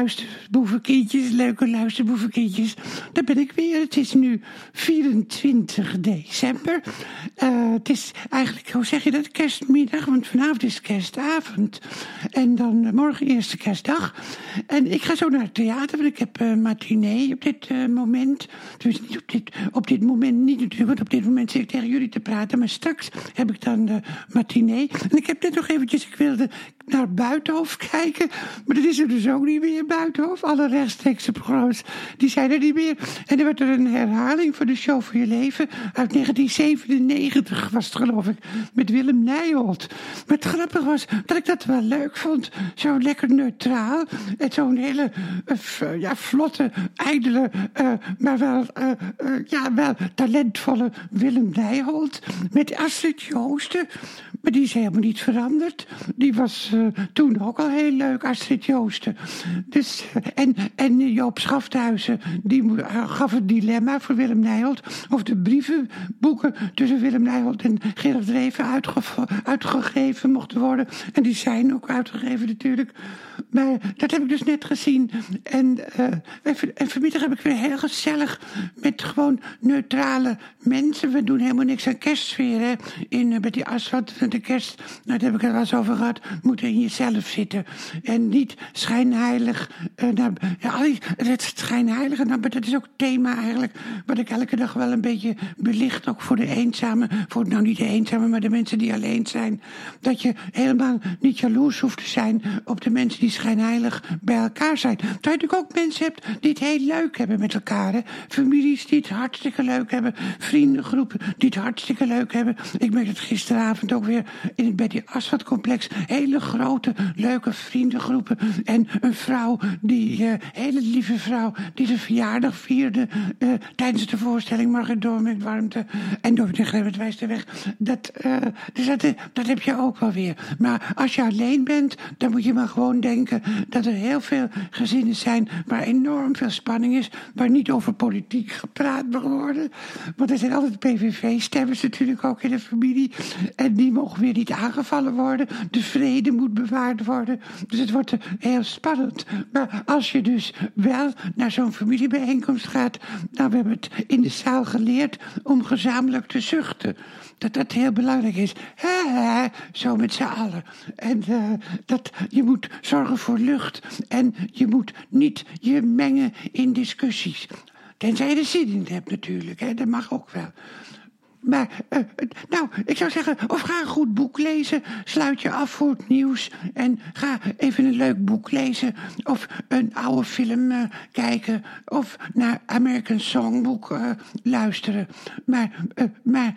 luisterboevenkindjes, leuke luisterboevenkindjes. Daar ben ik weer. Het is nu 24 december. Uh, het is eigenlijk, hoe zeg je dat, kerstmiddag, want vanavond is kerstavond. En dan morgen eerste kerstdag. En ik ga zo naar het theater, want ik heb uh, matinee op dit moment. Dus op dit, op dit moment niet natuurlijk, want op dit moment zit ik tegen jullie te praten. Maar straks heb ik dan de matinee. En ik heb net nog eventjes, ik wilde naar Buitenhof kijken. Maar dat is er dus ook niet meer, Buitenhof. Alle rechtstreekse programma's, die zijn er niet meer. En er werd er een herhaling van de Show voor Je Leven uit 1997 was het geloof ik. Met Willem Nijholt. Maar het grappige was dat ik dat wel leuk vond. Zo lekker neutraal. En zo'n hele uh, ja, vlotte, ijdele, uh, maar wel, ja, wel talentvolle Willem Nijholt. Met Astrid Joosten. Maar die is helemaal niet veranderd. Die was uh, toen ook al heel leuk, Astrid Joosten. Dus, en, en Joop Schafthuizen, die gaf het dilemma voor Willem Nijholt... of de brievenboeken tussen Willem Nijholt en Gerard Reven uitgegeven mochten worden. En die zijn ook uitgegeven natuurlijk. Maar dat heb ik dus net gezien. En, uh, en vanmiddag heb ik weer heel gezellig met gewoon neutrale mensen. We doen helemaal niks aan kerstsfeer, hè. In, met die asfalt de kerst, daar heb ik het wel eens over gehad, moet in jezelf zitten. En niet schijnheilig. Uh, nou, ja, het schijnheilige, nou, maar dat is ook thema eigenlijk, wat ik elke dag wel een beetje belicht, ook voor de eenzame, voor nou niet de eenzame, maar de mensen die alleen zijn. Dat je helemaal niet jaloers hoeft te zijn op de mensen die schijnheilig bij elkaar zijn. Dat je natuurlijk ook mensen hebt die het heel leuk hebben met elkaar. Families die het hartstikke leuk hebben. Vriendengroepen die het hartstikke leuk hebben. Ik merk het gisteravond ook weer in bij die asfaltcomplex. Hele grote, leuke vriendengroepen. En een vrouw, die uh, hele lieve vrouw, die de verjaardag vierde uh, tijdens de voorstelling Margaret met warmte. En door met wijst de weg. Dat, uh, dus dat, dat heb je ook wel weer. Maar als je alleen bent, dan moet je maar gewoon denken dat er heel veel gezinnen zijn waar enorm veel spanning is, waar niet over politiek gepraat mag worden. Want er zijn altijd PVV-stemmers natuurlijk ook in de familie. En die mogen weer niet aangevallen worden. De vrede moet bewaard worden. Dus het wordt heel spannend. Maar als je dus wel naar zo'n familiebijeenkomst gaat, nou, we hebben het in de zaal geleerd om gezamenlijk te zuchten dat dat heel belangrijk is. Zo met z'n allen. En uh, dat je moet zorgen voor lucht. En je moet niet je mengen in discussies. Tenzij je er zin in hebt natuurlijk, hè. dat mag ook wel. Maar, uh, nou, ik zou zeggen, of ga een goed boek lezen. Sluit je af voor het nieuws. En ga even een leuk boek lezen. Of een oude film uh, kijken. Of naar American Songbook uh, luisteren. Maar, maar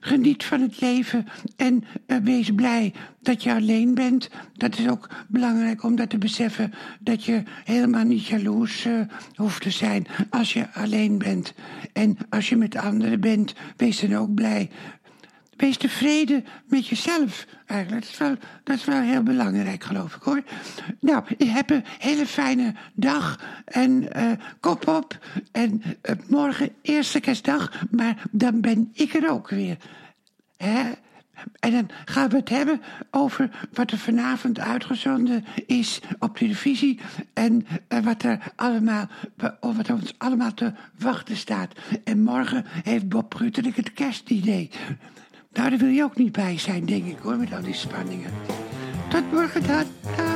geniet van het leven. En wees blij dat je alleen bent. Dat is ook belangrijk om dat te beseffen. Dat je helemaal niet jaloers hoeft te zijn als je alleen bent. En als je met anderen bent, wees dan ook blij. Wees tevreden met jezelf, eigenlijk. Dat is, wel, dat is wel heel belangrijk, geloof ik, hoor. Nou, heb een hele fijne dag en uh, kop op. En uh, morgen eerste kerstdag, maar dan ben ik er ook weer. En dan gaan we het hebben over wat er vanavond uitgezonden is op televisie. En uh, wat er allemaal, wat ons allemaal te wachten staat. En morgen heeft Bob Rutelik het kerstidee. Nou, daar wil je ook niet bij zijn, denk ik hoor, met al die spanningen. Tot morgen dan.